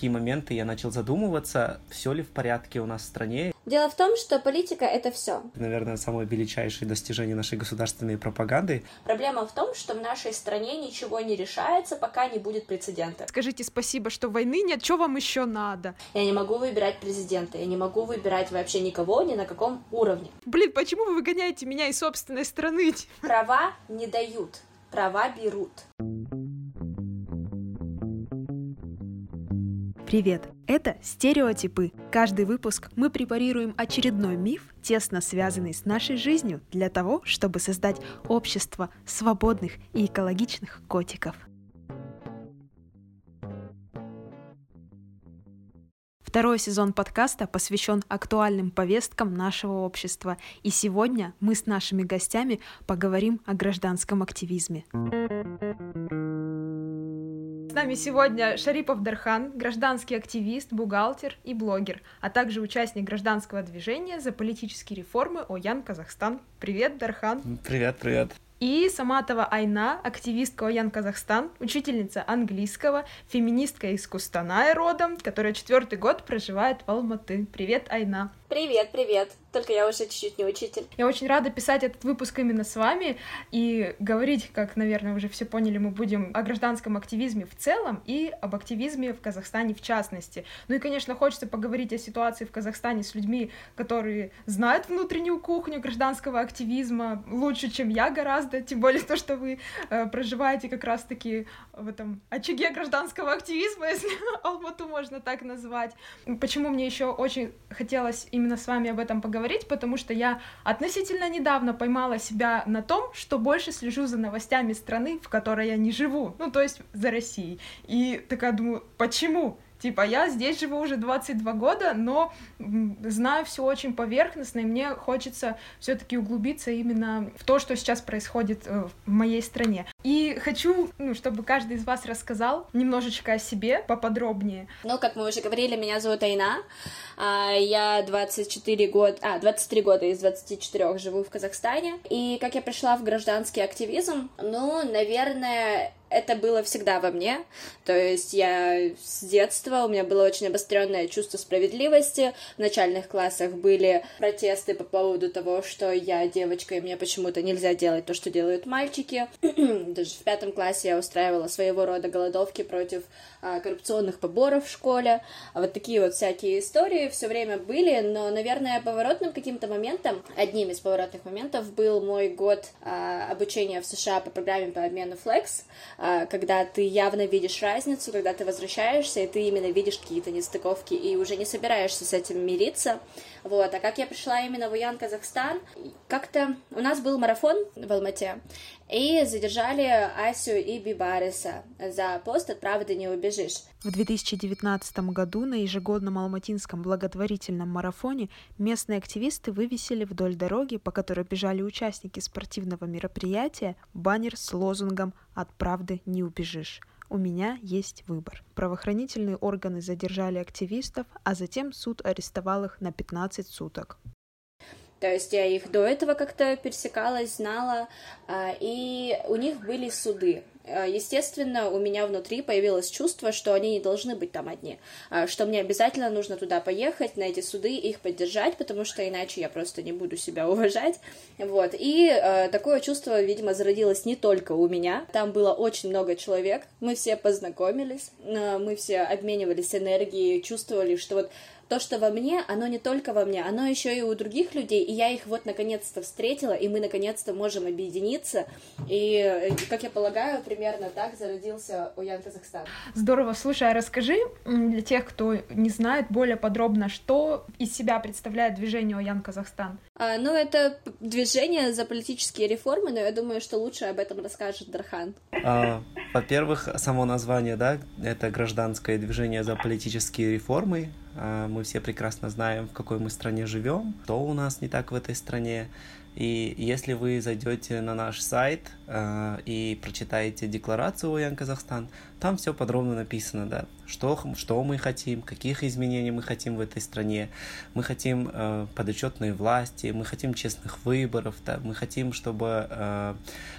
такие моменты я начал задумываться, все ли в порядке у нас в стране. Дело в том, что политика — это все. Наверное, самое величайшее достижение нашей государственной пропаганды. Проблема в том, что в нашей стране ничего не решается, пока не будет прецедента. Скажите спасибо, что войны нет, что вам еще надо? Я не могу выбирать президента, я не могу выбирать вообще никого, ни на каком уровне. Блин, почему вы выгоняете меня из собственной страны? Права не дают, права берут. Привет! Это «Стереотипы». Каждый выпуск мы препарируем очередной миф, тесно связанный с нашей жизнью, для того, чтобы создать общество свободных и экологичных котиков. Второй сезон подкаста посвящен актуальным повесткам нашего общества, и сегодня мы с нашими гостями поговорим о гражданском активизме. С нами сегодня Шарипов Дархан, гражданский активист, бухгалтер и блогер, а также участник гражданского движения за политические реформы ОЯН Казахстан. Привет, Дархан. Привет, привет. И Саматова Айна, активистка ОЯН Казахстан, учительница английского, феминистка из Кустаная родом, которая четвертый год проживает в Алматы. Привет, Айна. Привет, привет. Только я уже чуть-чуть не учитель. Я очень рада писать этот выпуск именно с вами и говорить, как, наверное, уже все поняли, мы будем о гражданском активизме в целом и об активизме в Казахстане в частности. Ну и, конечно, хочется поговорить о ситуации в Казахстане с людьми, которые знают внутреннюю кухню гражданского активизма лучше, чем я гораздо, тем более то, что вы э, проживаете как раз-таки в этом очаге гражданского активизма, если Алмату можно так назвать. Почему мне еще очень хотелось именно с вами об этом поговорить, потому что я относительно недавно поймала себя на том, что больше слежу за новостями страны, в которой я не живу, ну, то есть за Россией. И такая думаю, почему? Типа, я здесь живу уже 22 года, но знаю все очень поверхностно, и мне хочется все-таки углубиться именно в то, что сейчас происходит э, в моей стране. И хочу, ну, чтобы каждый из вас рассказал немножечко о себе поподробнее. Ну, как мы уже говорили, меня зовут Айна. А, я 24 года, а, 23 года из 24 живу в Казахстане. И как я пришла в гражданский активизм? Ну, наверное, это было всегда во мне. То есть я с детства, у меня было очень обостренное чувство справедливости. В начальных классах были протесты по поводу того, что я девочка, и мне почему-то нельзя делать то, что делают мальчики. Даже в пятом классе я устраивала своего рода голодовки против коррупционных поборов в школе. А вот такие вот всякие истории все время были, но, наверное, поворотным каким-то моментом, одним из поворотных моментов был мой год а, обучения в США по программе по обмену Flex, а, когда ты явно видишь разницу, когда ты возвращаешься, и ты именно видишь какие-то нестыковки, и уже не собираешься с этим мириться. Вот. А как я пришла именно в Уян, Казахстан, как-то у нас был марафон в Алмате, и задержали Асю и Бибариса за пост «От правды не убежишь». В 2019 году на ежегодном алматинском благотворительном марафоне местные активисты вывесили вдоль дороги, по которой бежали участники спортивного мероприятия, баннер с лозунгом «От правды не убежишь». У меня есть выбор. Правоохранительные органы задержали активистов, а затем суд арестовал их на 15 суток. То есть я их до этого как-то пересекалась, знала, а, и у них были суды. А, естественно, у меня внутри появилось чувство, что они не должны быть там одни, а, что мне обязательно нужно туда поехать, на эти суды, их поддержать, потому что иначе я просто не буду себя уважать. Вот. И такое чувство, видимо, зародилось не только у меня. Там было очень много человек, мы все познакомились, мы все обменивались энергией, чувствовали, что вот то, что во мне, оно не только во мне, оно еще и у других людей, и я их вот наконец-то встретила, и мы наконец-то можем объединиться, и, как я полагаю, примерно так зародился Уян Казахстан. Здорово, слушай, а расскажи для тех, кто не знает более подробно, что из себя представляет движение Уян Казахстан? А, ну, это движение за политические реформы, но я думаю, что лучше об этом расскажет Дархан. А, во-первых, само название, да, это гражданское движение за политические реформы, мы все прекрасно знаем, в какой мы стране живем, что у нас не так в этой стране. И если вы зайдете на наш сайт и прочитаете декларацию ОЯН Казахстан, там все подробно написано, да, что, что мы хотим, каких изменений мы хотим в этой стране. Мы хотим э, подотчетной власти, мы хотим честных выборов, да, мы хотим, чтобы э,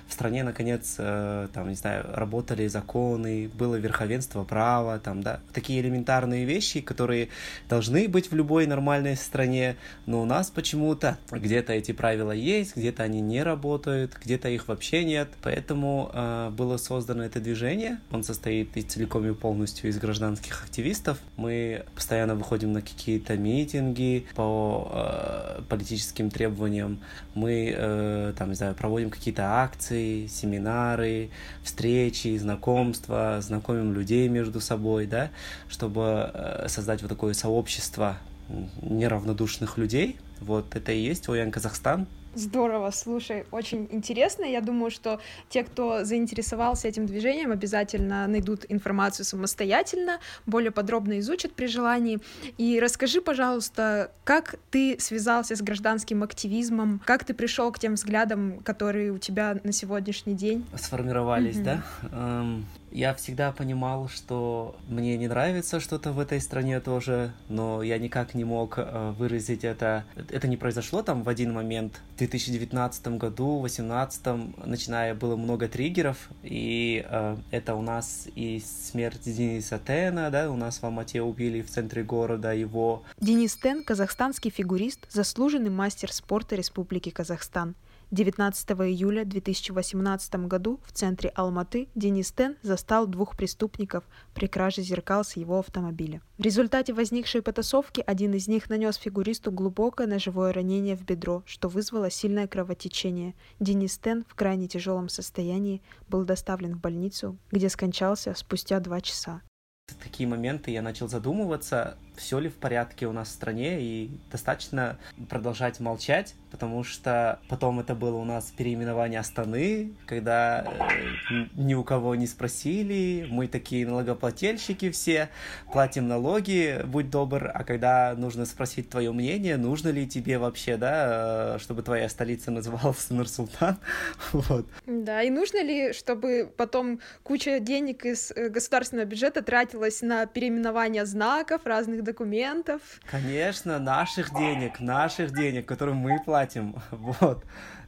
в стране, наконец, э, там, не знаю, работали законы, было верховенство права, там, да, такие элементарные вещи, которые должны быть в любой нормальной стране, но у нас почему-то где-то эти правила есть, где-то они не работают, где-то их вообще нет, поэтому э, было создано это движение, он состоит и целиком и полностью из граждан гражданских активистов. Мы постоянно выходим на какие-то митинги по э, политическим требованиям. Мы, э, там, не знаю, проводим какие-то акции, семинары, встречи, знакомства, знакомим людей между собой, да, чтобы э, создать вот такое сообщество неравнодушных людей. Вот это и есть ОЯН Казахстан. Здорово, слушай, очень интересно. Я думаю, что те, кто заинтересовался этим движением, обязательно найдут информацию самостоятельно, более подробно изучат при желании. И расскажи, пожалуйста, как ты связался с гражданским активизмом, как ты пришел к тем взглядам, которые у тебя на сегодняшний день сформировались, mm-hmm. да? Я всегда понимал, что мне не нравится что-то в этой стране тоже, но я никак не мог э, выразить это. Это не произошло там в один момент. В 2019 году, 2018, начиная, было много триггеров, и э, это у нас и смерть Дениса Тена, да, у нас в Алмате убили в центре города его. Денис Тен — казахстанский фигурист, заслуженный мастер спорта Республики Казахстан — 19 июля 2018 году в центре Алматы Денис Тен застал двух преступников при краже зеркал с его автомобиля. В результате возникшей потасовки один из них нанес фигуристу глубокое ножевое ранение в бедро, что вызвало сильное кровотечение. Денис Тен в крайне тяжелом состоянии был доставлен в больницу, где скончался спустя два часа. Такие моменты я начал задумываться, все ли в порядке у нас в стране, и достаточно продолжать молчать, потому что потом это было у нас переименование Астаны, когда э, ни у кого не спросили, мы такие налогоплательщики все, платим налоги, будь добр, а когда нужно спросить твое мнение, нужно ли тебе вообще, да, э, чтобы твоя столица называлась Нур-Султан, вот. Да, и нужно ли, чтобы потом куча денег из э, государственного бюджета тратилась на переименование знаков, разных документов. Конечно, наших денег, наших денег, которые мы платим, вот.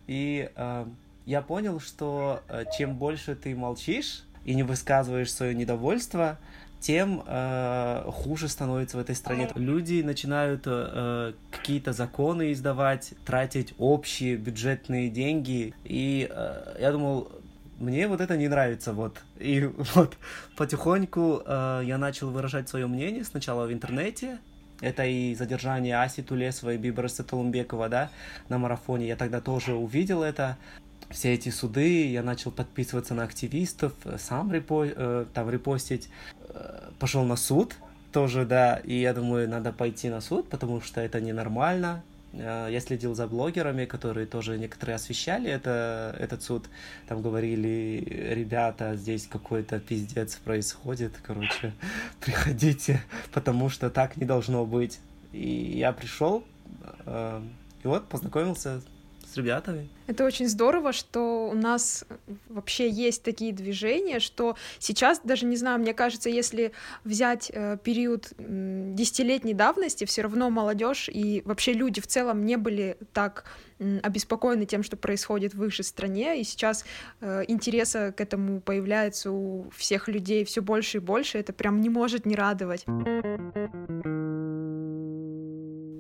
И э, я понял, что э, чем больше ты молчишь и не высказываешь свое недовольство, тем э, хуже становится в этой стране. Люди начинают э, какие-то законы издавать, тратить общие бюджетные деньги. И э, я думал, мне вот это не нравится, вот. И вот потихоньку э, я начал выражать свое мнение сначала в интернете, это и задержание Аси Тулесовой и Бибраса Толумбекова, да, на марафоне. Я тогда тоже увидел это. Все эти суды, я начал подписываться на активистов, сам репо, э, там репостить. Э, пошел на суд тоже, да, и я думаю, надо пойти на суд, потому что это ненормально, Э, я следил за блогерами, которые тоже некоторые освещали это, этот суд. Там говорили, ребята, здесь какой-то пиздец происходит, короче, приходите, потому что так не должно быть. И я пришел, э, и вот познакомился ребятами. Это очень здорово, что у нас вообще есть такие движения, что сейчас даже не знаю, мне кажется, если взять э, период десятилетней давности, все равно молодежь и вообще люди в целом не были так обеспокоены тем, что происходит в их стране, и сейчас э, интереса к этому появляется у всех людей все больше и больше, это прям не может не радовать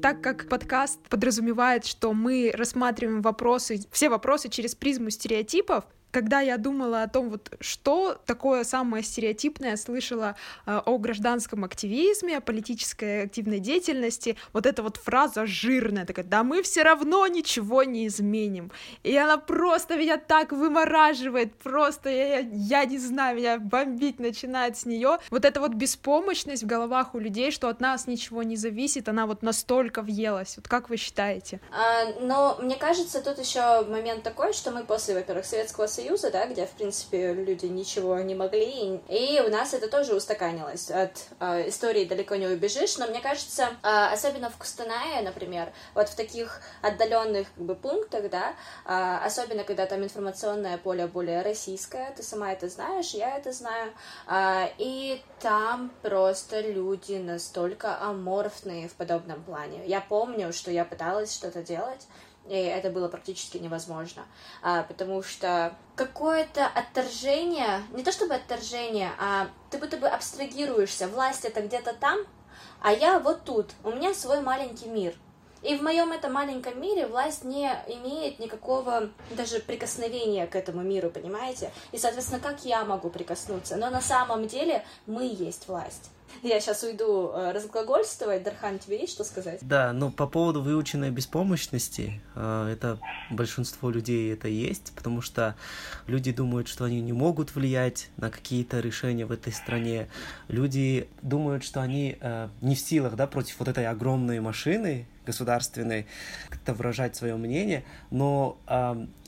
так как подкаст подразумевает, что мы рассматриваем вопросы, все вопросы через призму стереотипов, когда я думала о том, вот что такое самое стереотипное слышала э, о гражданском активизме, о политической активной деятельности, вот эта вот фраза жирная, такая, да мы все равно ничего не изменим. И она просто меня так вымораживает, просто я, я, я не знаю, меня бомбить начинает с нее. Вот эта вот беспомощность в головах у людей, что от нас ничего не зависит, она вот настолько въелась. Вот как вы считаете? А, но мне кажется, тут еще момент такой, что мы после, во-первых, Советского Союза Союза, да, где, в принципе, люди ничего не могли, и у нас это тоже устаканилось. От э, истории далеко не убежишь, но мне кажется, э, особенно в Кустанае, например, вот в таких отдаленных как бы, пунктах, да, э, особенно когда там информационное поле более российское, ты сама это знаешь, я это знаю, э, и там просто люди настолько аморфные в подобном плане. Я помню, что я пыталась что-то делать, и это было практически невозможно, а, потому что какое-то отторжение, не то чтобы отторжение, а ты будто бы абстрагируешься, власть это где-то там, а я вот тут, у меня свой маленький мир. И в моем этом маленьком мире власть не имеет никакого даже прикосновения к этому миру, понимаете? И, соответственно, как я могу прикоснуться? Но на самом деле мы есть власть. Я сейчас уйду э, разглагольствовать. Дархан, тебе есть что сказать? Да, ну по поводу выученной беспомощности, э, это большинство людей это есть, потому что люди думают, что они не могут влиять на какие-то решения в этой стране. Люди думают, что они э, не в силах, да, против вот этой огромной машины, государственной как-то выражать свое мнение, но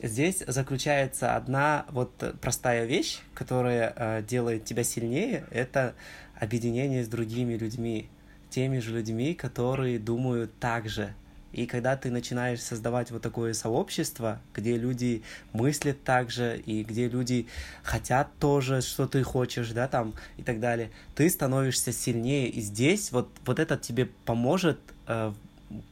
здесь заключается одна вот простая вещь, которая делает тебя сильнее, это объединение с другими людьми, теми же людьми, которые думают так же. И когда ты начинаешь создавать вот такое сообщество, где люди мыслят так же, и где люди хотят тоже, что ты хочешь, да, там, и так далее, ты становишься сильнее. И здесь вот, вот это тебе поможет э,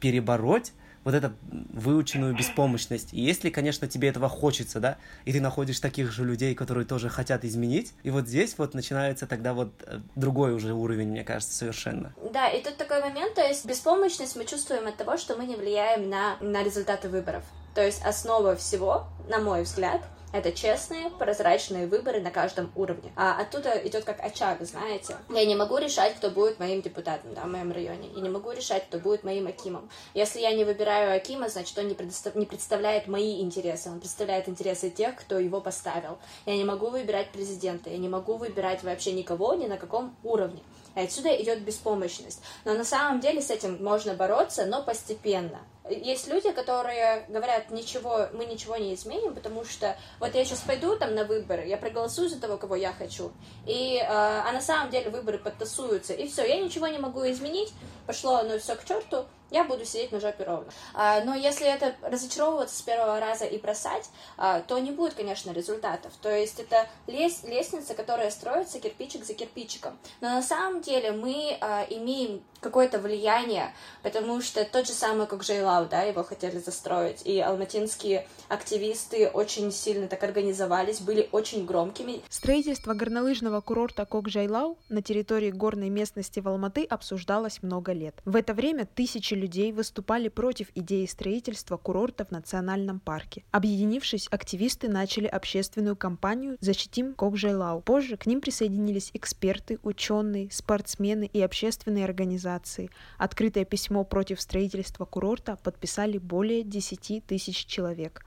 перебороть вот эту выученную беспомощность. И если, конечно, тебе этого хочется, да, и ты находишь таких же людей, которые тоже хотят изменить, и вот здесь вот начинается тогда вот э, другой уже уровень, мне кажется, совершенно. Да, и тут такой момент, то есть беспомощность мы чувствуем от того, что мы не влияем на, на результаты выборов. То есть основа всего, на мой взгляд, это честные, прозрачные выборы на каждом уровне. А оттуда идет как очаг, знаете. Я не могу решать, кто будет моим депутатом да, в моем районе. Я не могу решать, кто будет моим Акимом. Если я не выбираю Акима, значит, он не, предостав... не представляет мои интересы. Он представляет интересы тех, кто его поставил. Я не могу выбирать президента. Я не могу выбирать вообще никого ни на каком уровне. И отсюда идет беспомощность. Но на самом деле с этим можно бороться, но постепенно. Есть люди, которые говорят, ничего, мы ничего не изменим, потому что вот я сейчас пойду там на выборы, я проголосую за того, кого я хочу, и, э, а на самом деле выборы подтасуются, и все, я ничего не могу изменить, пошло оно все к черту, я буду сидеть на жопе ровно. А, но если это разочаровываться с первого раза и бросать, а, то не будет, конечно, результатов. То есть это лес, лестница, которая строится кирпичик за кирпичиком. Но на самом деле мы а, имеем какое-то влияние, потому что тот же самый Кокжейлау, да, его хотели застроить, и алматинские активисты очень сильно так организовались, были очень громкими. Строительство горнолыжного курорта Кокжайлау на территории горной местности в Алматы обсуждалось много лет. В это время тысячи людей выступали против идеи строительства курорта в национальном парке. Объединившись, активисты начали общественную кампанию «Защитим Кокжайлау». Позже к ним присоединились эксперты, ученые, спортсмены и общественные организации. Открытое письмо против строительства курорта подписали более 10 тысяч человек.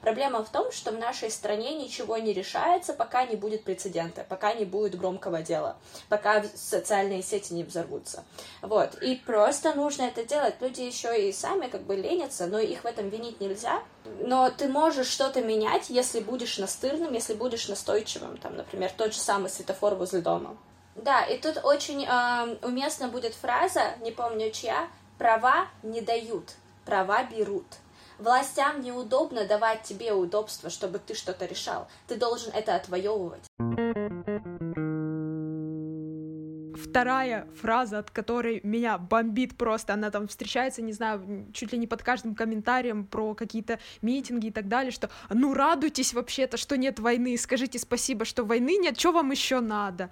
Проблема в том, что в нашей стране ничего не решается, пока не будет прецедента, пока не будет громкого дела, пока социальные сети не взорвутся. Вот. И просто нужно это делать. Люди еще и сами как бы ленятся, но их в этом винить нельзя. Но ты можешь что-то менять, если будешь настырным, если будешь настойчивым. Там, например, тот же самый светофор возле дома. Да, и тут очень э, уместна будет фраза, не помню чья, права не дают, права берут. Властям неудобно давать тебе удобства, чтобы ты что-то решал. Ты должен это отвоевывать. Вторая фраза, от которой меня бомбит просто, она там встречается, не знаю, чуть ли не под каждым комментарием про какие-то митинги и так далее, что ну радуйтесь вообще-то, что нет войны, скажите спасибо, что войны нет, что вам еще надо?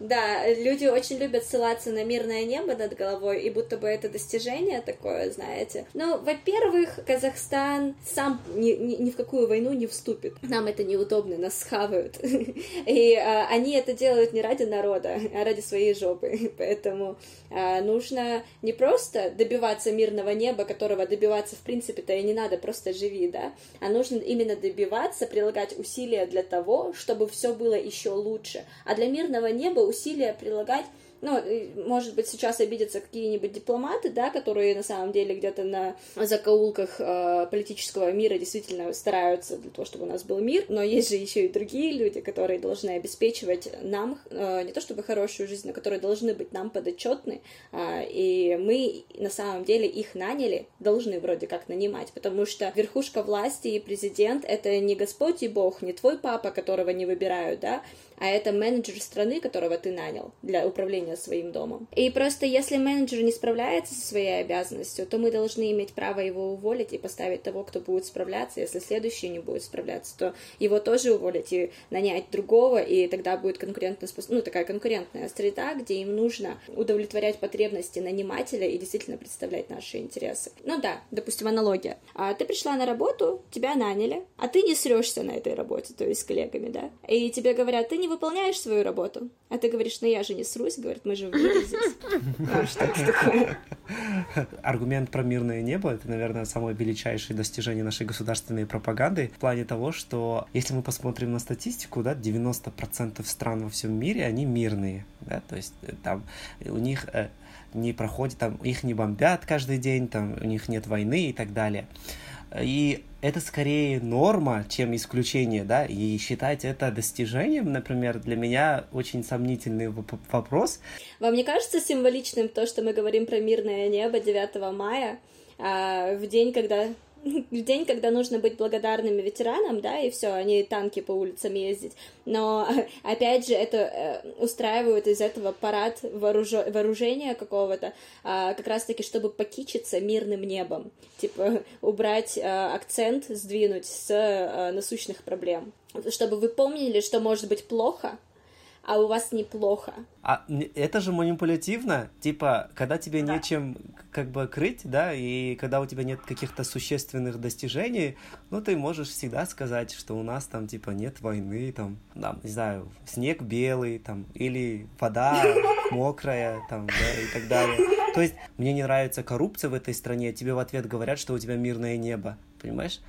Да, люди очень любят ссылаться на мирное небо над головой, и будто бы это достижение такое, знаете. Ну, во-первых, Казахстан сам ни, ни, ни в какую войну не вступит. Нам это неудобно, нас схавают. И а, они это делают не ради народа, а ради своей жопы. Поэтому а, нужно не просто добиваться мирного неба, которого добиваться в принципе-то и не надо, просто живи, да, а нужно именно добиваться, прилагать усилия для того, чтобы все было еще лучше. А для мирного неба усилия прилагать. Ну, может быть, сейчас обидятся какие-нибудь дипломаты, да, которые на самом деле где-то на закоулках э, политического мира действительно стараются для того, чтобы у нас был мир, но есть же еще и другие люди, которые должны обеспечивать нам э, не то чтобы хорошую жизнь, но которые должны быть нам подотчетны, э, и мы на самом деле их наняли, должны вроде как нанимать, потому что верхушка власти и президент — это не Господь и Бог, не твой папа, которого не выбирают, да, а это менеджер страны, которого ты нанял для управления своим домом. И просто если менеджер не справляется со своей обязанностью, то мы должны иметь право его уволить и поставить того, кто будет справляться. Если следующий не будет справляться, то его тоже уволить и нанять другого, и тогда будет конкурентно ну, такая конкурентная среда, где им нужно удовлетворять потребности нанимателя и действительно представлять наши интересы. Ну да, допустим, аналогия. А ты пришла на работу, тебя наняли, а ты не срешься на этой работе, то есть с коллегами, да, и тебе говорят, ты не выполняешь свою работу, а ты говоришь, ну я же не срусь, говорит, мы же здесь. Аргумент про мирное небо — это, наверное, самое величайшее достижение нашей государственной пропаганды в плане того, что если мы посмотрим на статистику, да, 90% стран во всем мире, они мирные, да, то есть э, там у них э, не проходит, там их не бомбят каждый день, там у них нет войны и так далее. И это скорее норма, чем исключение, да, и считать это достижением, например, для меня очень сомнительный вопрос. Вам не кажется символичным то, что мы говорим про мирное небо 9 мая, а, в день, когда в день, когда нужно быть благодарными ветеранам, да, и все, они танки по улицам ездить. Но, опять же, это э, устраивают из этого парад вооруж... вооружения какого-то, а, как раз-таки, чтобы покичиться мирным небом. Типа, убрать а, акцент, сдвинуть с а, насущных проблем. Чтобы вы помнили, что может быть плохо, а у вас неплохо. А это же манипулятивно, типа, когда тебе да. нечем как бы крыть, да, и когда у тебя нет каких-то существенных достижений, ну, ты можешь всегда сказать, что у нас там, типа, нет войны, там, там не знаю, снег белый, там, или вода мокрая, там, да, и так далее. То есть, мне не нравится коррупция в этой стране, тебе в ответ говорят, что у тебя мирное небо, понимаешь?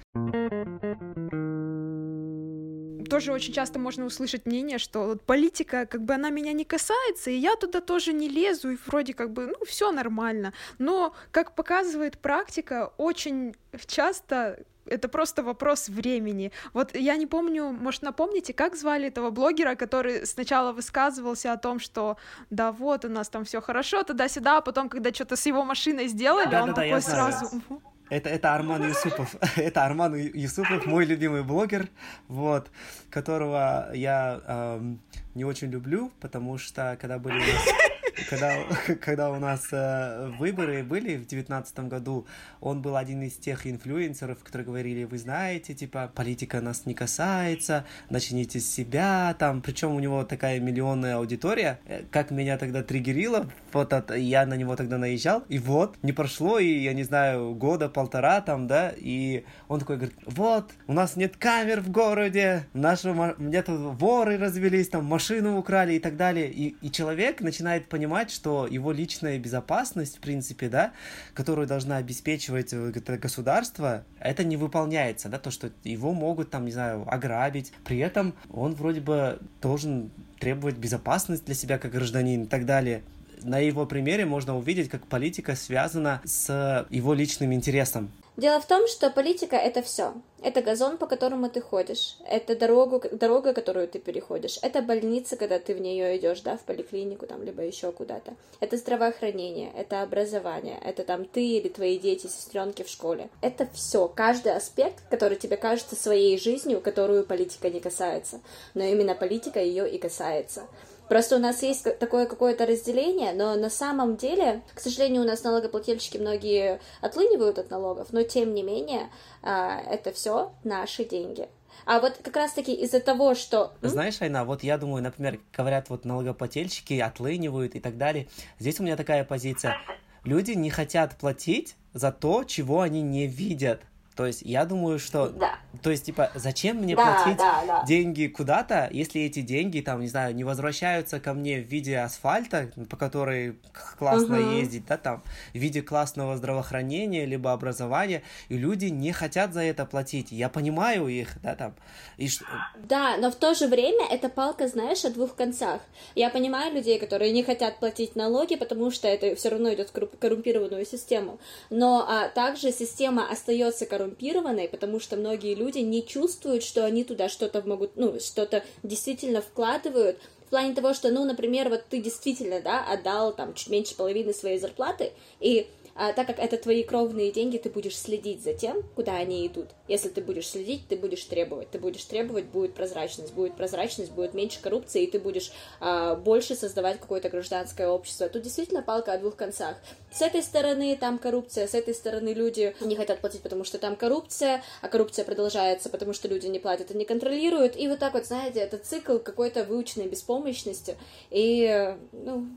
Тоже очень часто можно услышать мнение, что политика, как бы она меня не касается, и я туда тоже не лезу, и вроде как бы, ну, все нормально. Но, как показывает практика, очень часто это просто вопрос времени. Вот я не помню, может, напомните, как звали этого блогера, который сначала высказывался о том, что да вот, у нас там все хорошо, туда-сюда, а потом, когда что-то с его машиной сделали, да, он да, такой сразу... Это, это Арман Юсупов. это Арман Юсупов, мой любимый блогер, вот, которого я эм, не очень люблю, потому что когда были у нас когда, когда у нас э, выборы были в девятнадцатом году, он был один из тех инфлюенсеров, которые говорили, вы знаете, типа, политика нас не касается, начните с себя, там, причем у него такая миллионная аудитория, э, как меня тогда триггерило, вот от, я на него тогда наезжал, и вот, не прошло, и, я не знаю, года, полтора там, да, и он такой говорит, вот, у нас нет камер в городе, наши, где-то воры развелись, там, машину украли и так далее, и, и человек начинает понимать, понимать, что его личная безопасность, в принципе, да, которую должна обеспечивать э, это государство, это не выполняется, да, то, что его могут, там, не знаю, ограбить. При этом он вроде бы должен требовать безопасность для себя как гражданин и так далее на его примере можно увидеть, как политика связана с его личным интересом. Дело в том, что политика — это все. Это газон, по которому ты ходишь, это дорогу, дорога, которую ты переходишь, это больница, когда ты в нее идешь, да, в поликлинику там, либо еще куда-то. Это здравоохранение, это образование, это там ты или твои дети, сестренки в школе. Это все, каждый аспект, который тебе кажется своей жизнью, которую политика не касается. Но именно политика ее и касается. Просто у нас есть такое какое-то разделение, но на самом деле, к сожалению, у нас налогоплательщики многие отлынивают от налогов, но тем не менее, а, это все наши деньги. А вот как раз-таки из-за того, что... Знаешь, Айна, вот я думаю, например, говорят, вот налогоплательщики отлынивают и так далее. Здесь у меня такая позиция. Люди не хотят платить за то, чего они не видят. То есть я думаю, что да. То есть, типа, зачем мне Да, платить да, да. деньги куда-то, если эти деньги, там, не знаю, не возвращаются ко мне в виде асфальта, по которой классно Мгм. ездить, да, там, в виде классного здравоохранения, либо образования, и люди не хотят за это платить. Я понимаю их, да, там, и Да, но в то же время это палка, знаешь, о двух концах. Я понимаю людей, которые не хотят платить налоги, потому что это все равно идет в корру- коррумпированную систему. Но а, также система остается коррумпированной, потому что многие люди не чувствуют, что они туда что-то могут, ну, что-то действительно вкладывают. В плане того, что, ну, например, вот ты действительно, да, отдал там чуть меньше половины своей зарплаты, и а, так как это твои кровные деньги, ты будешь следить за тем, куда они идут. Если ты будешь следить, ты будешь требовать. Ты будешь требовать, будет прозрачность. Будет прозрачность, будет меньше коррупции, и ты будешь а, больше создавать какое-то гражданское общество. Тут действительно палка о двух концах. С этой стороны там коррупция, с этой стороны люди не хотят платить, потому что там коррупция, а коррупция продолжается, потому что люди не платят и не контролируют. И вот так вот, знаете, это цикл какой-то выученной беспомощности. И, ну,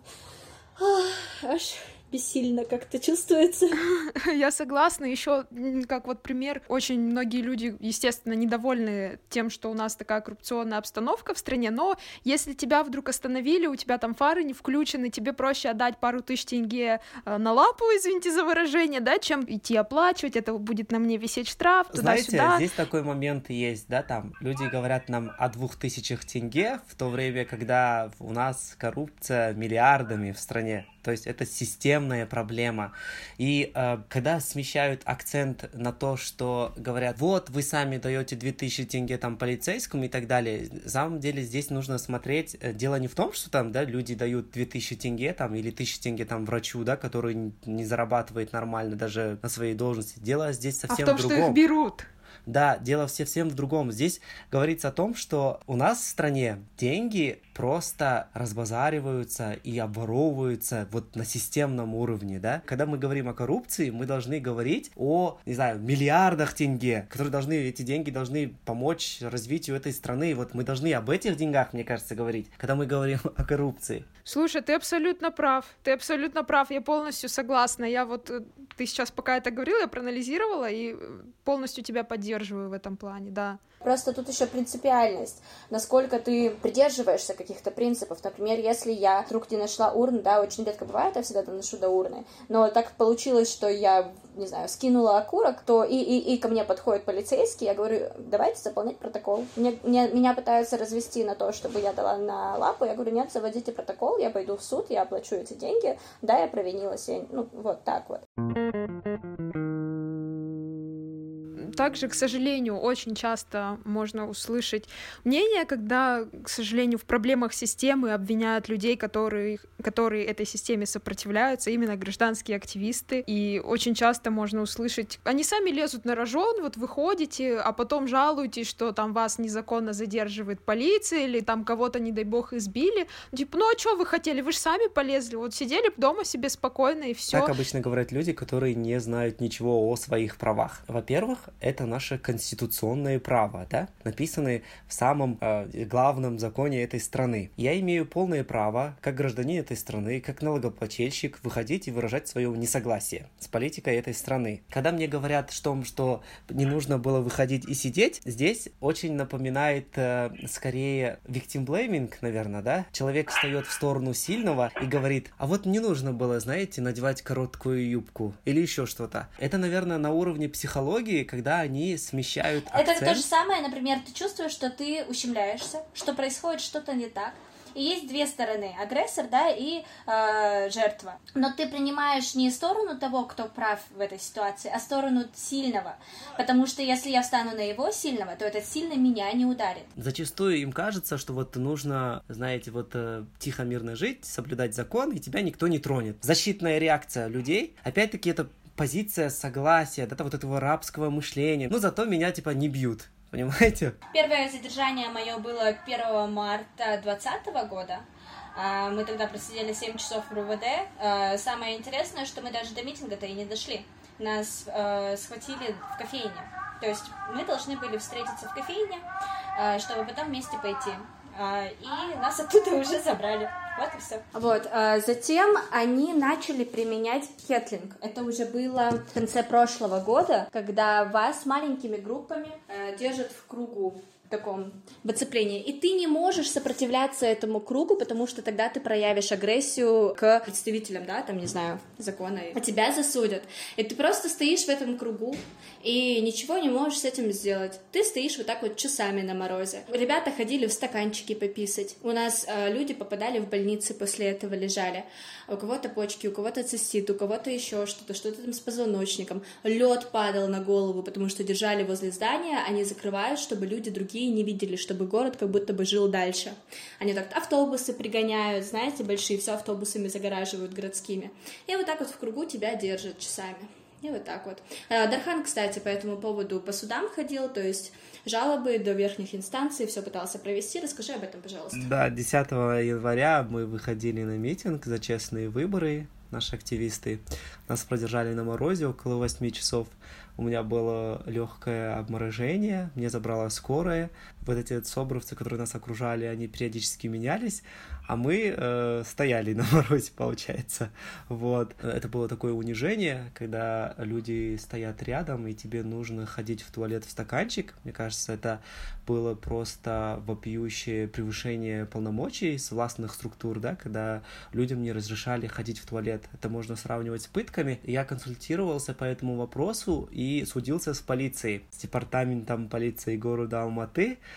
аж бессильно как-то чувствуется. Я согласна. Еще, как вот пример, очень многие люди, естественно, недовольны тем, что у нас такая коррупционная обстановка в стране, но если тебя вдруг остановили, у тебя там фары не включены, тебе проще отдать пару тысяч тенге э, на лапу, извините за выражение, да, чем идти оплачивать, это будет на мне висеть штраф, Знаете, туда-сюда. здесь такой момент есть, да, там люди говорят нам о двух тысячах тенге, в то время, когда у нас коррупция миллиардами в стране. То есть это системная проблема. И э, когда смещают акцент на то, что говорят, вот вы сами даете 2000 тенге там полицейскому и так далее, на самом деле здесь нужно смотреть, э, дело не в том, что там, да, люди дают 2000 тенге там или 1000 тенге там врачу, да, который не зарабатывает нормально даже на своей должности. Дело здесь а в совсем том, в что другом. их берут. Да, дело совсем в другом. Здесь говорится о том, что у нас в стране деньги просто разбазариваются и обворовываются вот на системном уровне, да. Когда мы говорим о коррупции, мы должны говорить о, не знаю, миллиардах тенге, которые должны, эти деньги должны помочь развитию этой страны. Вот мы должны об этих деньгах, мне кажется, говорить, когда мы говорим о коррупции. Слушай, ты абсолютно прав, ты абсолютно прав, я полностью согласна. Я вот, э, ты сейчас пока это говорила, я проанализировала и э, полностью тебя поддерживаю в этом плане, да. Просто тут еще принципиальность, насколько ты придерживаешься каких-то принципов. Например, если я вдруг не нашла урны, да, очень редко бывает, я всегда доношу до урны, но так получилось, что я, не знаю, скинула окурок, то и, и, и ко мне подходит полицейский, я говорю, давайте заполнять протокол. Мне, мне- меня пытаются развести на то, чтобы я дала на лапу, я говорю, нет, заводите протокол, я пойду в суд, я оплачу эти деньги, да, я провинилась, я- ну, вот так вот. Также, к сожалению, очень часто можно услышать мнение, когда, к сожалению, в проблемах системы обвиняют людей, которые, которые этой системе сопротивляются, именно гражданские активисты. И очень часто можно услышать, они сами лезут на рожон, вот вы ходите, а потом жалуетесь, что там вас незаконно задерживает полиция или там кого-то, не дай бог, избили. Типа, ну а что вы хотели? Вы же сами полезли, вот сидели дома себе спокойно и все. Так обычно говорят люди, которые не знают ничего о своих правах. Во-первых, это наше конституционное право, да, написанное в самом э, главном законе этой страны. Я имею полное право, как гражданин этой страны, как налогоплательщик, выходить и выражать свое несогласие с политикой этой страны. Когда мне говорят, что, что не нужно было выходить и сидеть, здесь очень напоминает э, скорее victim blaming, наверное, да? Человек встает в сторону сильного и говорит, а вот не нужно было, знаете, надевать короткую юбку или еще что-то. Это, наверное, на уровне психологии, когда они смещают Это акцент. то же самое, например, ты чувствуешь, что ты ущемляешься, что происходит что-то не так. И есть две стороны, агрессор, да, и э, жертва. Но ты принимаешь не сторону того, кто прав в этой ситуации, а сторону сильного. Потому что если я встану на его сильного, то этот сильный меня не ударит. Зачастую им кажется, что вот нужно, знаете, вот э, тихо, мирно жить, соблюдать закон, и тебя никто не тронет. Защитная реакция людей, опять-таки, это позиция согласия, да, вот этого рабского мышления. Ну, зато меня, типа, не бьют. Понимаете? Первое задержание мое было 1 марта 2020 года. А, Мы тогда просидели 7 часов в РУВД. А, Самое интересное, что мы даже до митинга-то и не дошли. Нас э, схватили в кофейне. То есть мы должны были встретиться в кофейне, э, чтобы потом вместе пойти. А, И нас оттуда уже забрали. Вот и все. Вот, а затем они начали применять кетлинг. Это уже было в конце прошлого года, когда вас маленькими группами э, держат в кругу таком в. И ты не можешь сопротивляться этому кругу, потому что тогда ты проявишь агрессию к представителям, да, там, не знаю, закона, а тебя засудят. И ты просто стоишь в этом кругу и ничего не можешь с этим сделать. Ты стоишь вот так вот часами на морозе. Ребята ходили в стаканчики пописать. У нас э, люди попадали в больницы после этого, лежали. У кого-то почки, у кого-то цистит, у кого-то еще что-то, что-то там с позвоночником. Лед падал на голову, потому что держали возле здания, они закрывают, чтобы люди другие другие не видели, чтобы город как будто бы жил дальше. Они так автобусы пригоняют, знаете, большие, все автобусами загораживают городскими. И вот так вот в кругу тебя держат часами. И вот так вот. А, Дархан, кстати, по этому поводу по судам ходил, то есть жалобы до верхних инстанций, все пытался провести. Расскажи об этом, пожалуйста. Да, 10 января мы выходили на митинг за честные выборы, наши активисты. Нас продержали на морозе около 8 часов у меня было легкое обморожение, мне забрала скорая. Вот эти собровцы, которые нас окружали, они периодически менялись, а мы э, стояли на морозе, получается. Вот. Это было такое унижение, когда люди стоят рядом, и тебе нужно ходить в туалет в стаканчик. Мне кажется, это было просто вопиющее превышение полномочий с властных структур, да, когда людям не разрешали ходить в туалет. Это можно сравнивать с пытками. Я консультировался по этому вопросу и судился с полицией, с департаментом полиции города Алматы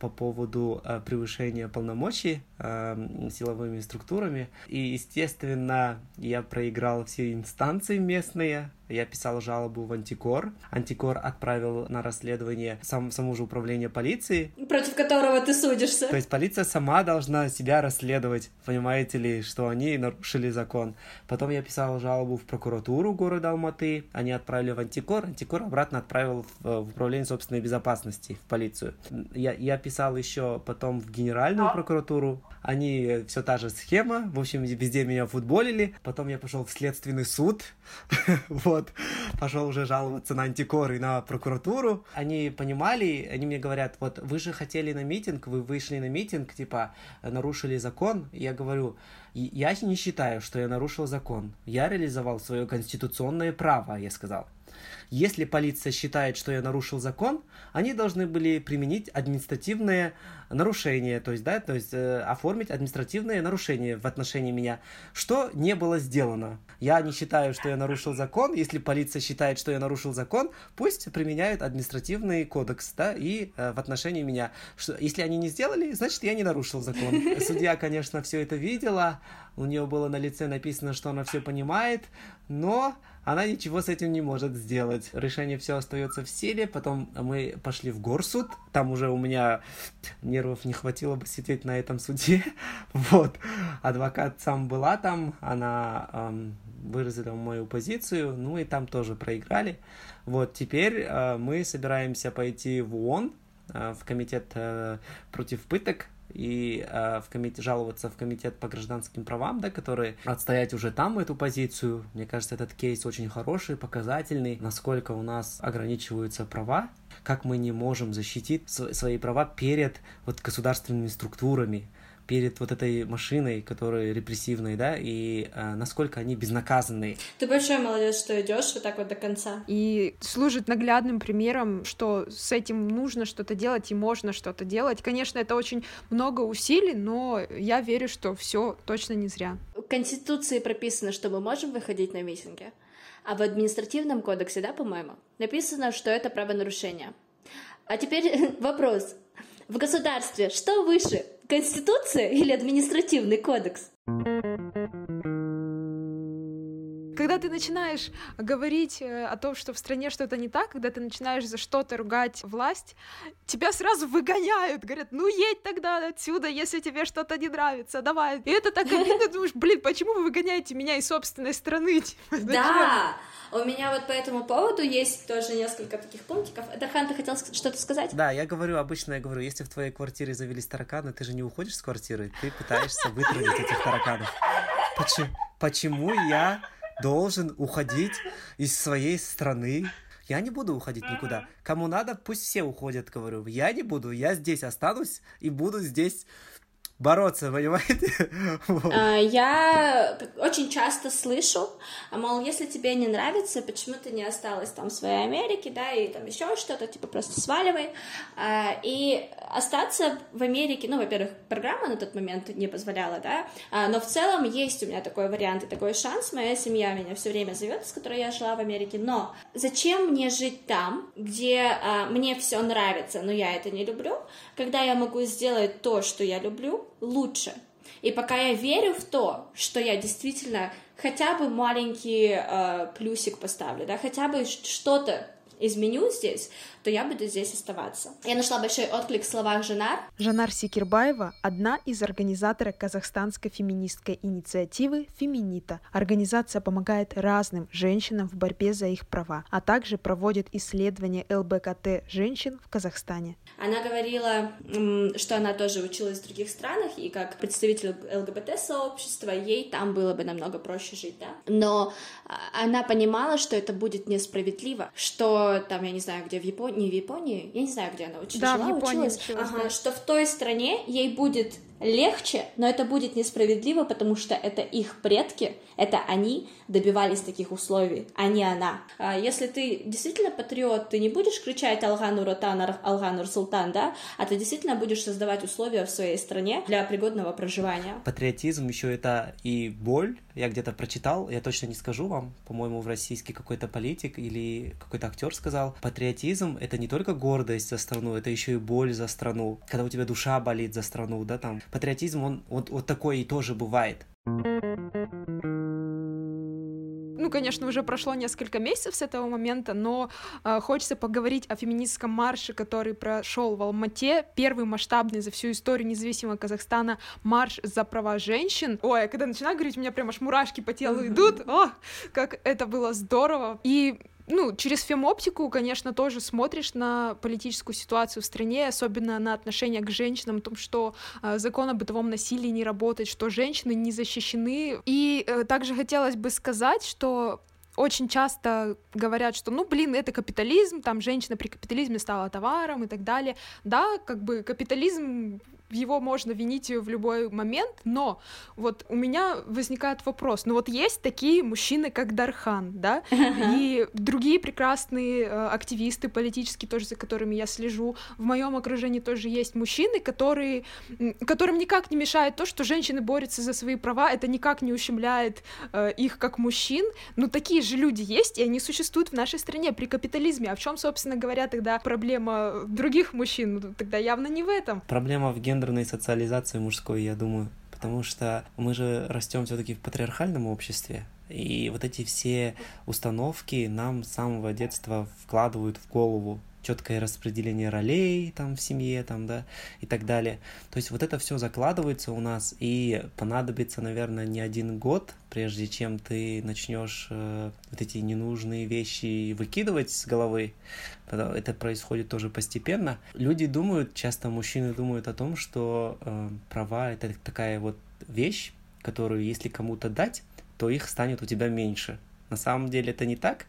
по поводу э, превышения полномочий э, силовыми структурами. И, естественно, я проиграл все инстанции местные, я писал жалобу в Антикор. Антикор отправил на расследование сам, само же управление полиции. Против которого ты судишься. То есть полиция сама должна себя расследовать, понимаете ли, что они нарушили закон. Потом я писал жалобу в прокуратуру города Алматы, они отправили в Антикор, Антикор обратно отправил в, в управление собственной безопасности, в полицию. Я, я писал еще потом в генеральную прокуратуру, они все та же схема, в общем, везде меня футболили. Потом я пошел в следственный суд, вот, пошел уже жаловаться на антикор и на прокуратуру. Они понимали, они мне говорят, вот вы же хотели на митинг, вы вышли на митинг, типа, нарушили закон. Я говорю, я не считаю, что я нарушил закон. Я реализовал свое конституционное право, я сказал. Если полиция считает, что я нарушил закон, они должны были применить административное нарушение, то есть, да, то есть э, оформить административное нарушение в отношении меня, что не было сделано. Я не считаю, что я нарушил закон. Если полиция считает, что я нарушил закон, пусть применяют административный кодекс, да, и э, в отношении меня. Что, если они не сделали, значит, я не нарушил закон. Судья, конечно, все это видела, у нее было на лице написано, что она все понимает, но она ничего с этим не может сделать. Решение все остается в силе. Потом мы пошли в горсуд. Там уже у меня нервов не хватило бы сидеть на этом суде. Вот. Адвокат сам была там. Она эм, выразила мою позицию. Ну и там тоже проиграли. Вот. Теперь э, мы собираемся пойти в ООН, э, в комитет э, против пыток и э, в комитет, жаловаться в комитет по гражданским правам, да, который отстоять уже там эту позицию. Мне кажется, этот кейс очень хороший, показательный, насколько у нас ограничиваются права, как мы не можем защитить свои права перед вот государственными структурами перед вот этой машиной, которая репрессивной, да, и э, насколько они безнаказанные. Ты большой молодец, что идешь вот так вот до конца. И служит наглядным примером, что с этим нужно что-то делать и можно что-то делать. Конечно, это очень много усилий, но я верю, что все точно не зря. В Конституции прописано, что мы можем выходить на митинги, а в административном кодексе, да, по-моему, написано, что это правонарушение. А теперь вопрос. В государстве что выше, Конституция или административный кодекс? Когда ты начинаешь говорить э, о том, что в стране что-то не так, когда ты начинаешь за что-то ругать власть, тебя сразу выгоняют, говорят, ну едь тогда отсюда, если тебе что-то не нравится, давай. И это так обидно, думаешь, блин, почему вы выгоняете меня из собственной страны? Да, у меня вот по этому поводу есть тоже несколько таких пунктиков. Дархан, ты хотел что-то сказать? Да, я говорю, обычно я говорю, если в твоей квартире завелись тараканы, ты же не уходишь с квартиры, ты пытаешься вытравить этих тараканов. Почему я должен уходить из своей страны. Я не буду уходить никуда. Кому надо, пусть все уходят, говорю. Я не буду, я здесь останусь и буду здесь бороться, понимаете? А, я очень часто слышу, а, мол, если тебе не нравится, почему ты не осталась там в своей Америке, да, и там еще что-то, типа просто сваливай. А, и остаться в Америке, ну, во-первых, программа на тот момент не позволяла, да, но в целом есть у меня такой вариант и такой шанс. Моя семья меня все время зовет, с которой я жила в Америке. Но зачем мне жить там, где мне все нравится, но я это не люблю, когда я могу сделать то, что я люблю, лучше. И пока я верю в то, что я действительно хотя бы маленький э, плюсик поставлю, да, хотя бы что-то изменю здесь, то я буду здесь оставаться. Я нашла большой отклик в словах Жанар. Жанар Секирбаева — одна из организаторов казахстанской феминистской инициативы «Феминита». Организация помогает разным женщинам в борьбе за их права, а также проводит исследования ЛБКТ женщин в Казахстане. Она говорила, что она тоже училась в других странах, и как представитель ЛГБТ-сообщества ей там было бы намного проще жить, да. Но а, она понимала, что это будет несправедливо, что там, я не знаю, где в Японии, не в Японии, я не знаю, где она училась, да, жила, в Японии училась, училась ага, да. что в той стране ей будет легче, но это будет несправедливо, потому что это их предки, это они добивались таких условий, а не она. А если ты действительно патриот, ты не будешь кричать Алганур Ротан, Алганур Султан, да, а ты действительно будешь создавать условия в своей стране для пригодного проживания. Патриотизм еще это и боль. Я где-то прочитал, я точно не скажу вам, по-моему, в российский какой-то политик или какой-то актер сказал, патриотизм это не только гордость за страну, это еще и боль за страну. Когда у тебя душа болит за страну, да, там, патриотизм, он вот, вот такой и тоже бывает. Ну, конечно, уже прошло несколько месяцев с этого момента, но э, хочется поговорить о феминистском марше, который прошел в Алмате, первый масштабный за всю историю независимого Казахстана марш за права женщин. Ой, когда начинаю говорить, у меня прям аж мурашки по телу идут. О, как это было здорово. И ну, через фемоптику, конечно, тоже смотришь на политическую ситуацию в стране, особенно на отношение к женщинам, о том, что э, закон о бытовом насилии не работает, что женщины не защищены. И э, также хотелось бы сказать, что очень часто говорят, что, ну, блин, это капитализм, там женщина при капитализме стала товаром и так далее. Да, как бы капитализм его можно винить в любой момент, но вот у меня возникает вопрос, ну вот есть такие мужчины, как Дархан, да, и другие прекрасные э, активисты политические тоже, за которыми я слежу, в моем окружении тоже есть мужчины, которые, которым никак не мешает то, что женщины борются за свои права, это никак не ущемляет э, их как мужчин, но такие же люди есть, и они существуют в нашей стране при капитализме, а в чем, собственно говоря, тогда проблема других мужчин? Ну, тогда явно не в этом. Проблема в ген гендерной социализации мужской, я думаю. Потому что мы же растем все-таки в патриархальном обществе. И вот эти все установки нам с самого детства вкладывают в голову четкое распределение ролей там в семье, там, да, и так далее. То есть вот это все закладывается у нас, и понадобится, наверное, не один год, прежде чем ты начнешь э, вот эти ненужные вещи выкидывать с головы. Это происходит тоже постепенно. Люди думают, часто мужчины думают о том, что э, права это такая вот вещь, которую если кому-то дать, то их станет у тебя меньше. На самом деле это не так.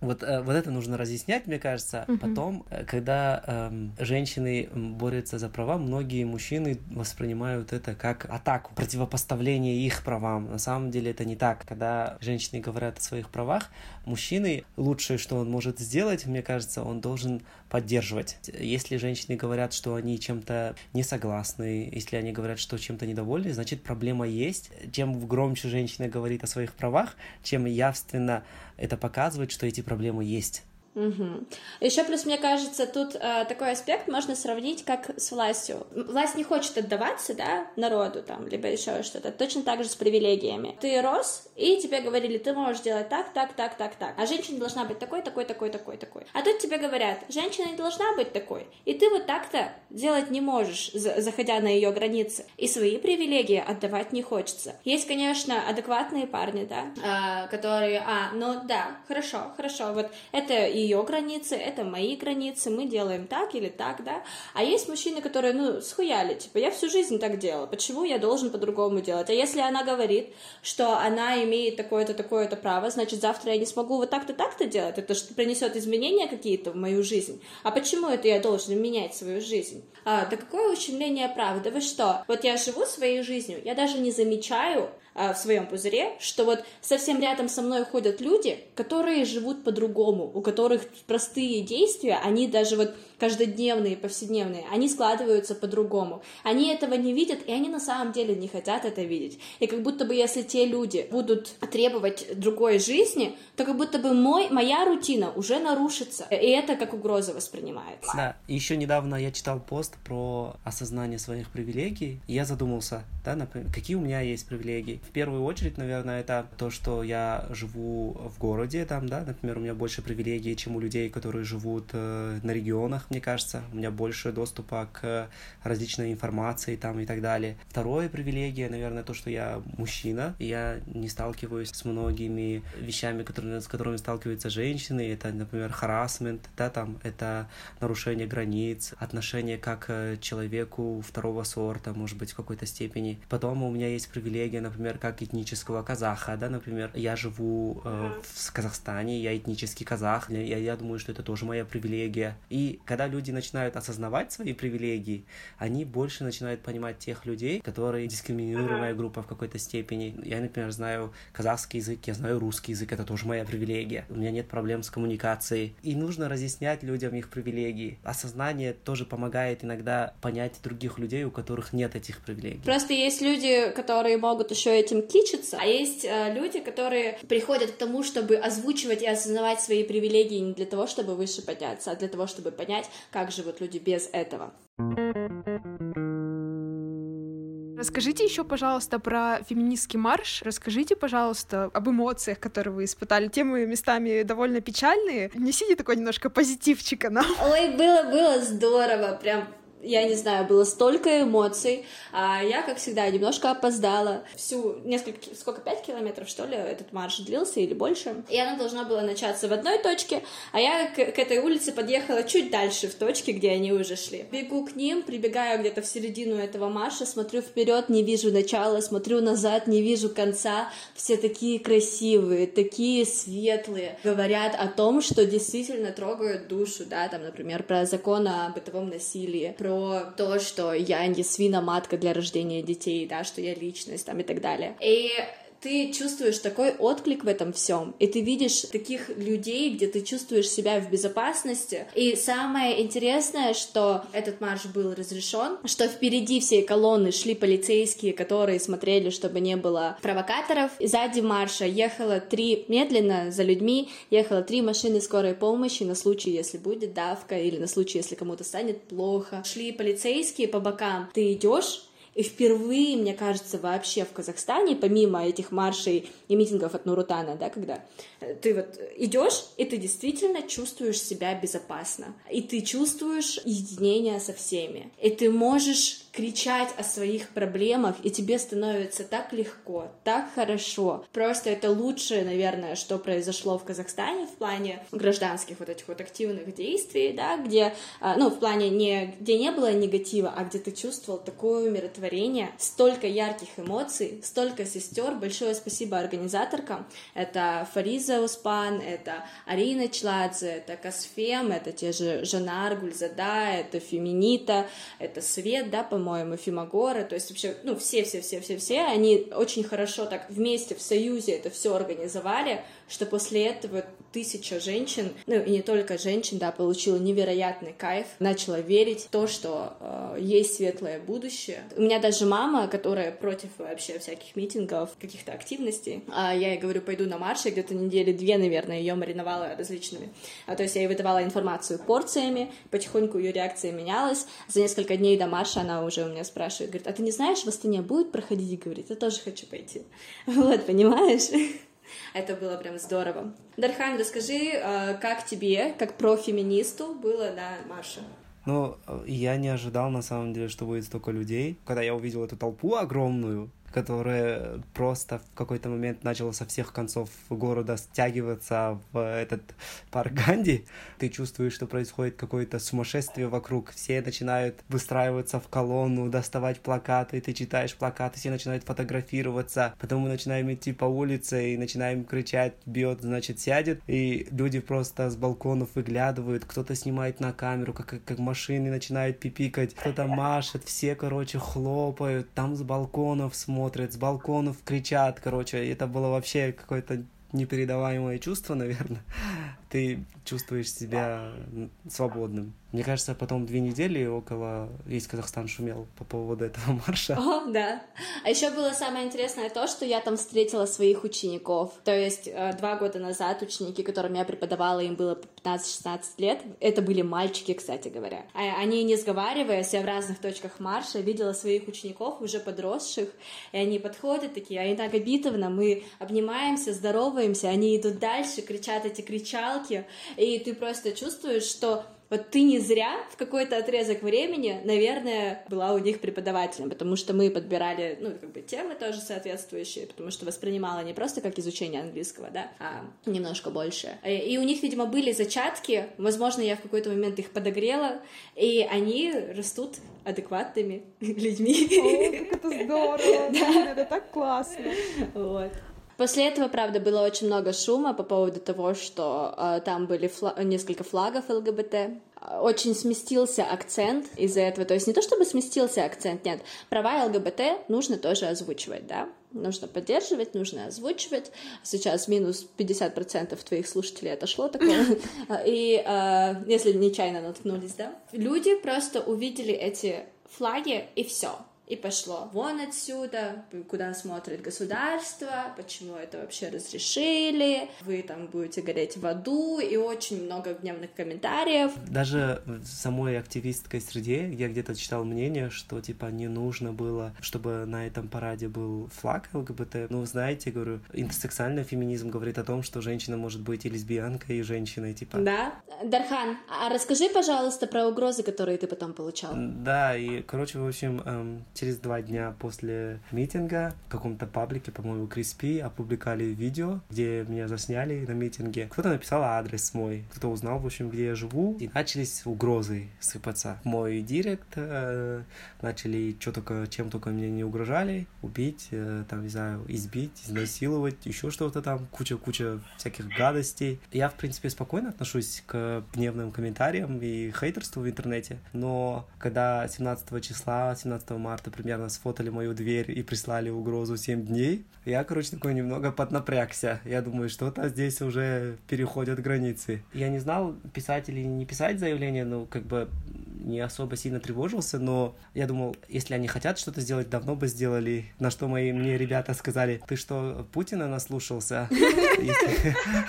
Вот, э, вот это нужно разъяснять, мне кажется. Потом, э, когда э, женщины борются за права, многие мужчины воспринимают это как атаку, противопоставление их правам. На самом деле это не так. Когда женщины говорят о своих правах, мужчины лучшее, что он может сделать, мне кажется, он должен поддерживать. Если женщины говорят, что они чем-то не согласны, если они говорят, что чем-то недовольны, значит проблема есть. Чем громче женщина говорит о своих правах, чем явственно это показывает, что эти проблемы есть. Угу. Еще плюс, мне кажется, тут э, такой аспект можно сравнить как с властью. Власть не хочет отдаваться, да, народу там, либо еще что-то. Точно так же с привилегиями. Ты рос, и тебе говорили, ты можешь делать так, так, так, так, так. А женщина должна быть такой, такой, такой, такой, такой. А тут тебе говорят, женщина не должна быть такой. И ты вот так-то делать не можешь, заходя на ее границы. И свои привилегии отдавать не хочется. Есть, конечно, адекватные парни, да, э, которые, а, ну да, хорошо, хорошо, вот это и ее границы, это мои границы, мы делаем так или так, да. А есть мужчины, которые, ну, схуяли, типа, я всю жизнь так делала, почему я должен по-другому делать? А если она говорит, что она имеет такое-то, такое-то право, значит, завтра я не смогу вот так-то, так-то делать, это что принесет изменения какие-то в мою жизнь. А почему это я должен менять свою жизнь? А, да какое ущемление прав? Да вы что? Вот я живу своей жизнью, я даже не замечаю, а, в своем пузыре, что вот совсем рядом со мной ходят люди, которые живут по-другому, у которых простые действия, они даже вот каждодневные, повседневные, они складываются по-другому. Они этого не видят, и они на самом деле не хотят это видеть. И как будто бы если те люди будут требовать другой жизни, то как будто бы мой, моя рутина уже нарушится. И это как угроза воспринимается. Да, еще недавно я читал пост про осознание своих привилегий, и я задумался, да, например, какие у меня есть привилегии. В первую очередь, наверное, это то, что я живу в городе, там, да, например, у меня больше привилегий, чем у людей, которые живут э, на регионах, мне кажется, у меня больше доступа к различной информации там и так далее. Второе привилегия, наверное, то, что я мужчина, и я не сталкиваюсь с многими вещами, которые, с которыми сталкиваются женщины, это, например, харасмент, да, там, это нарушение границ, отношение как к человеку второго сорта, может быть, в какой-то степени. Потом у меня есть привилегия, например, как этнического казаха, да, например, я живу э, в Казахстане, я этнический казах, я, я думаю, что это тоже моя привилегия. И когда люди начинают осознавать свои привилегии, они больше начинают понимать тех людей, которые дискриминируемая группа в какой-то степени. Я, например, знаю казахский язык, я знаю русский язык, это тоже моя привилегия. У меня нет проблем с коммуникацией. И нужно разъяснять людям их привилегии. Осознание тоже помогает иногда понять других людей, у которых нет этих привилегий. Просто есть люди, которые могут еще этим кичатся, а есть э, люди, которые приходят к тому, чтобы озвучивать и осознавать свои привилегии не для того, чтобы выше подняться, а для того, чтобы понять, как живут люди без этого. Расскажите еще, пожалуйста, про феминистский марш. Расскажите, пожалуйста, об эмоциях, которые вы испытали. Темы местами довольно печальные. Несите такой немножко позитивчика нам. Ой, было-было здорово. Прям я не знаю, было столько эмоций. А я, как всегда, немножко опоздала. Всю несколько, сколько, пять километров, что ли, этот марш длился или больше. И она должна была начаться в одной точке, а я к, к этой улице подъехала чуть дальше, в точке, где они уже шли. Бегу к ним, прибегаю где-то в середину этого марша, смотрю вперед, не вижу начала, смотрю назад, не вижу конца. Все такие красивые, такие светлые. Говорят о том, что действительно трогают душу, да, там, например, про закон о бытовом насилии, про про то, что я не свиноматка для рождения детей, да, что я личность там и так далее. И ты чувствуешь такой отклик в этом всем, и ты видишь таких людей, где ты чувствуешь себя в безопасности. И самое интересное, что этот марш был разрешен, что впереди всей колонны шли полицейские, которые смотрели, чтобы не было провокаторов. И сзади марша ехало три, медленно за людьми, ехало три машины скорой помощи на случай, если будет давка, или на случай, если кому-то станет плохо. Шли полицейские по бокам. Ты идешь и впервые, мне кажется, вообще в Казахстане, помимо этих маршей и митингов от Нурутана, да, когда э, ты вот идешь, и ты действительно чувствуешь себя безопасно, и ты чувствуешь единение со всеми, и ты можешь кричать о своих проблемах, и тебе становится так легко, так хорошо. Просто это лучшее, наверное, что произошло в Казахстане в плане гражданских вот этих вот активных действий, да, где, а, ну, в плане не, где не было негатива, а где ты чувствовал такое умиротворение, столько ярких эмоций, столько сестер. Большое спасибо организаторкам. Это Фариза Успан, это Арина Чладзе, это Касфем, это те же Жанар Гульзада, это Феминита, это Свет, да, по по-моему, Фимагора, то есть вообще, ну, все-все-все-все-все, они очень хорошо так вместе в союзе это все организовали, что после этого тысяча женщин, ну и не только женщин, да, получила невероятный кайф, начала верить в то, что э, есть светлое будущее. У меня даже мама, которая против вообще всяких митингов, каких-то активностей, а я ей говорю, пойду на марш, где-то недели две, наверное, ее мариновала различными. А, то есть я ей выдавала информацию порциями, потихоньку ее реакция менялась. За несколько дней до марша она уже у меня спрашивает, говорит, а ты не знаешь, в Астане будет проходить? Говорит, я тоже хочу пойти. Вот, понимаешь? Это было прям здорово. Дархан, расскажи, э, как тебе, как профеминисту, было на марше? Ну, я не ожидал, на самом деле, что будет столько людей. Когда я увидел эту толпу огромную, которое просто в какой-то момент начало со всех концов города стягиваться в этот парк Ганди. Ты чувствуешь, что происходит какое-то сумасшествие вокруг. Все начинают выстраиваться в колонну, доставать плакаты, ты читаешь плакаты, все начинают фотографироваться. Потом мы начинаем идти по улице и начинаем кричать «бьет, значит, сядет». И люди просто с балконов выглядывают, кто-то снимает на камеру, как, как машины начинают пипикать, кто-то машет, все, короче, хлопают, там с балконов смотрят, с балконов кричат, короче, это было вообще какое-то непередаваемое чувство, наверное. Ты чувствуешь себя свободным. Мне кажется, потом две недели около весь Казахстан шумел по поводу этого марша. О, да. А еще было самое интересное то, что я там встретила своих учеников. То есть э, два года назад ученики, которым я преподавала, им было 15-16 лет. Это были мальчики, кстати говоря. А они, не сговариваясь, я в разных точках марша видела своих учеников, уже подросших, и они подходят такие, они так обидовно, мы обнимаемся, здороваемся, они идут дальше, кричат эти кричалки, и ты просто чувствуешь, что вот ты не зря в какой-то отрезок времени, наверное, была у них преподавателем, потому что мы подбирали, ну, как бы темы тоже соответствующие, потому что воспринимала не просто как изучение английского, да, а немножко больше. И у них, видимо, были зачатки, возможно, я в какой-то момент их подогрела, и они растут адекватными людьми. О, как это здорово! Да. Это так классно! Вот. После этого, правда, было очень много шума по поводу того, что э, там были фла- несколько флагов ЛГБТ. Очень сместился акцент из-за этого. То есть не то, чтобы сместился акцент, нет. Права ЛГБТ нужно тоже озвучивать, да? Нужно поддерживать, нужно озвучивать. Сейчас минус 50% твоих слушателей отошло такое. И э, если нечаянно наткнулись, да? Люди просто увидели эти флаги, и все и пошло вон отсюда, куда смотрит государство, почему это вообще разрешили, вы там будете гореть в аду, и очень много гневных комментариев. Даже в самой активистской среде я где-то читал мнение, что типа не нужно было, чтобы на этом параде был флаг ЛГБТ. Ну, знаете, говорю, интерсексуальный феминизм говорит о том, что женщина может быть и лесбиянкой, и женщиной, типа. Да. Дархан, а расскажи, пожалуйста, про угрозы, которые ты потом получал. Да, и, короче, в общем, эм, через два дня после митинга в каком-то паблике, по-моему, Криспи, опубликовали видео, где меня засняли на митинге. Кто-то написал адрес мой, кто узнал, в общем, где я живу, и начались угрозы сыпаться. Мой директ э, начали что только, чем только мне не угрожали, убить, э, там, не знаю, избить, изнасиловать, еще что-то там, куча-куча всяких гадостей. Я, в принципе, спокойно отношусь к гневным комментариям и хейтерству в интернете, но когда 17 числа, 17 марта марта примерно сфотали мою дверь и прислали угрозу 7 дней. Я, короче, такой немного поднапрягся. Я думаю, что-то здесь уже переходят границы. Я не знал, писать или не писать заявление, ну, как бы не особо сильно тревожился, но я думал, если они хотят что-то сделать, давно бы сделали. На что мои мне ребята сказали, ты что, Путина наслушался?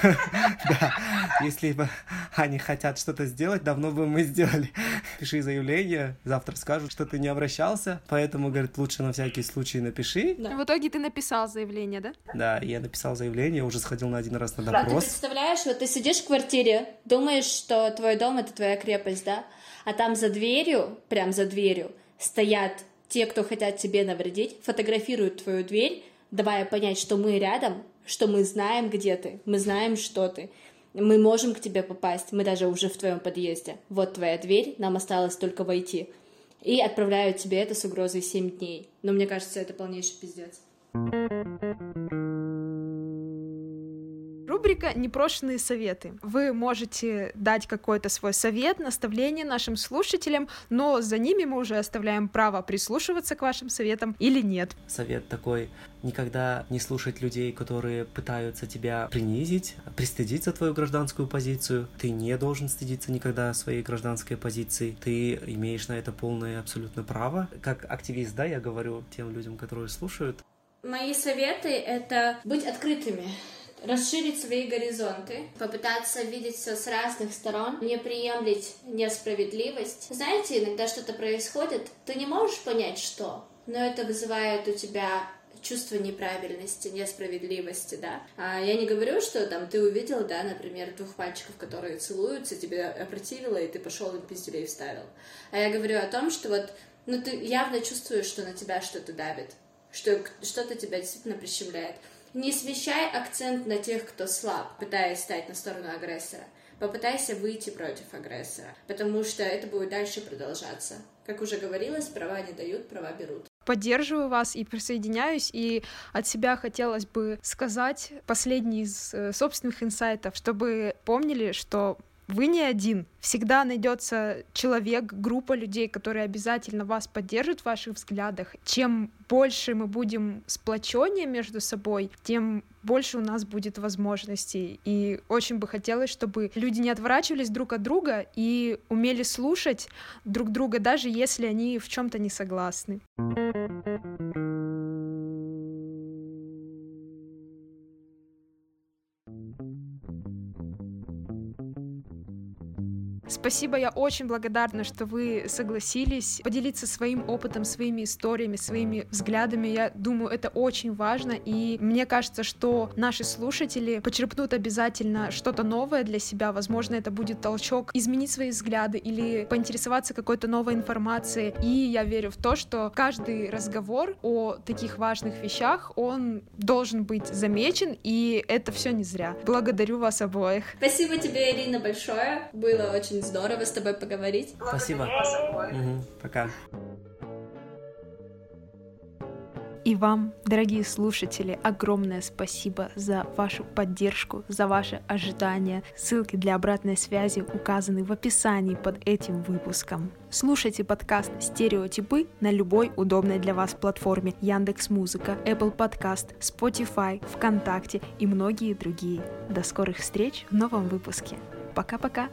Если бы они хотят что-то сделать, давно бы мы сделали. Пиши заявление, завтра скажут, что ты не обращался, поэтому, говорит, лучше на всякий случай напиши. В итоге ты написал заявление, да? Да, я написал заявление, уже сходил на один раз на допрос. Ты представляешь, вот ты сидишь в квартире, думаешь, что твой дом — это твоя крепость, да? а там за дверью, прям за дверью, стоят те, кто хотят тебе навредить, фотографируют твою дверь, давая понять, что мы рядом, что мы знаем, где ты, мы знаем, что ты, мы можем к тебе попасть, мы даже уже в твоем подъезде. Вот твоя дверь, нам осталось только войти. И отправляют тебе это с угрозой 7 дней. Но мне кажется, это полнейший пиздец. Рубрика «Непрошенные советы». Вы можете дать какой-то свой совет, наставление нашим слушателям, но за ними мы уже оставляем право прислушиваться к вашим советам или нет. Совет такой никогда не слушать людей, которые пытаются тебя принизить, пристыдить за твою гражданскую позицию. Ты не должен стыдиться никогда своей гражданской позиции. Ты имеешь на это полное абсолютно право. Как активист, да, я говорю тем людям, которые слушают. Мои советы — это быть открытыми расширить свои горизонты, попытаться видеть все с разных сторон, не приемлить несправедливость. Знаете, иногда что-то происходит, ты не можешь понять, что, но это вызывает у тебя чувство неправильности, несправедливости, да. А я не говорю, что там ты увидел, да, например, двух мальчиков, которые целуются, тебе опротивило, и ты пошел им пиздюлей вставил. А я говорю о том, что вот, ну ты явно чувствуешь, что на тебя что-то давит, что что-то тебя действительно прищемляет. Не смещай акцент на тех, кто слаб, пытаясь стать на сторону агрессора. Попытайся выйти против агрессора, потому что это будет дальше продолжаться. Как уже говорилось, права не дают, права берут поддерживаю вас и присоединяюсь, и от себя хотелось бы сказать последний из э, собственных инсайтов, чтобы помнили, что вы не один. Всегда найдется человек, группа людей, которые обязательно вас поддержат в ваших взглядах. Чем больше мы будем сплоченнее между собой, тем больше у нас будет возможностей. И очень бы хотелось, чтобы люди не отворачивались друг от друга и умели слушать друг друга, даже если они в чем-то не согласны. Спасибо, я очень благодарна, что вы согласились поделиться своим опытом, своими историями, своими взглядами. Я думаю, это очень важно, и мне кажется, что наши слушатели почерпнут обязательно что-то новое для себя. Возможно, это будет толчок изменить свои взгляды или поинтересоваться какой-то новой информацией. И я верю в то, что каждый разговор о таких важных вещах, он должен быть замечен, и это все не зря. Благодарю вас обоих. Спасибо тебе, Ирина, большое. Было очень очень здорово с тобой поговорить. Спасибо. Угу, пока. И вам, дорогие слушатели, огромное спасибо за вашу поддержку, за ваши ожидания. Ссылки для обратной связи указаны в описании под этим выпуском. Слушайте подкаст «Стереотипы» на любой удобной для вас платформе Яндекс Музыка, Apple Podcast, Spotify, ВКонтакте и многие другие. До скорых встреч в новом выпуске. Пока-пока!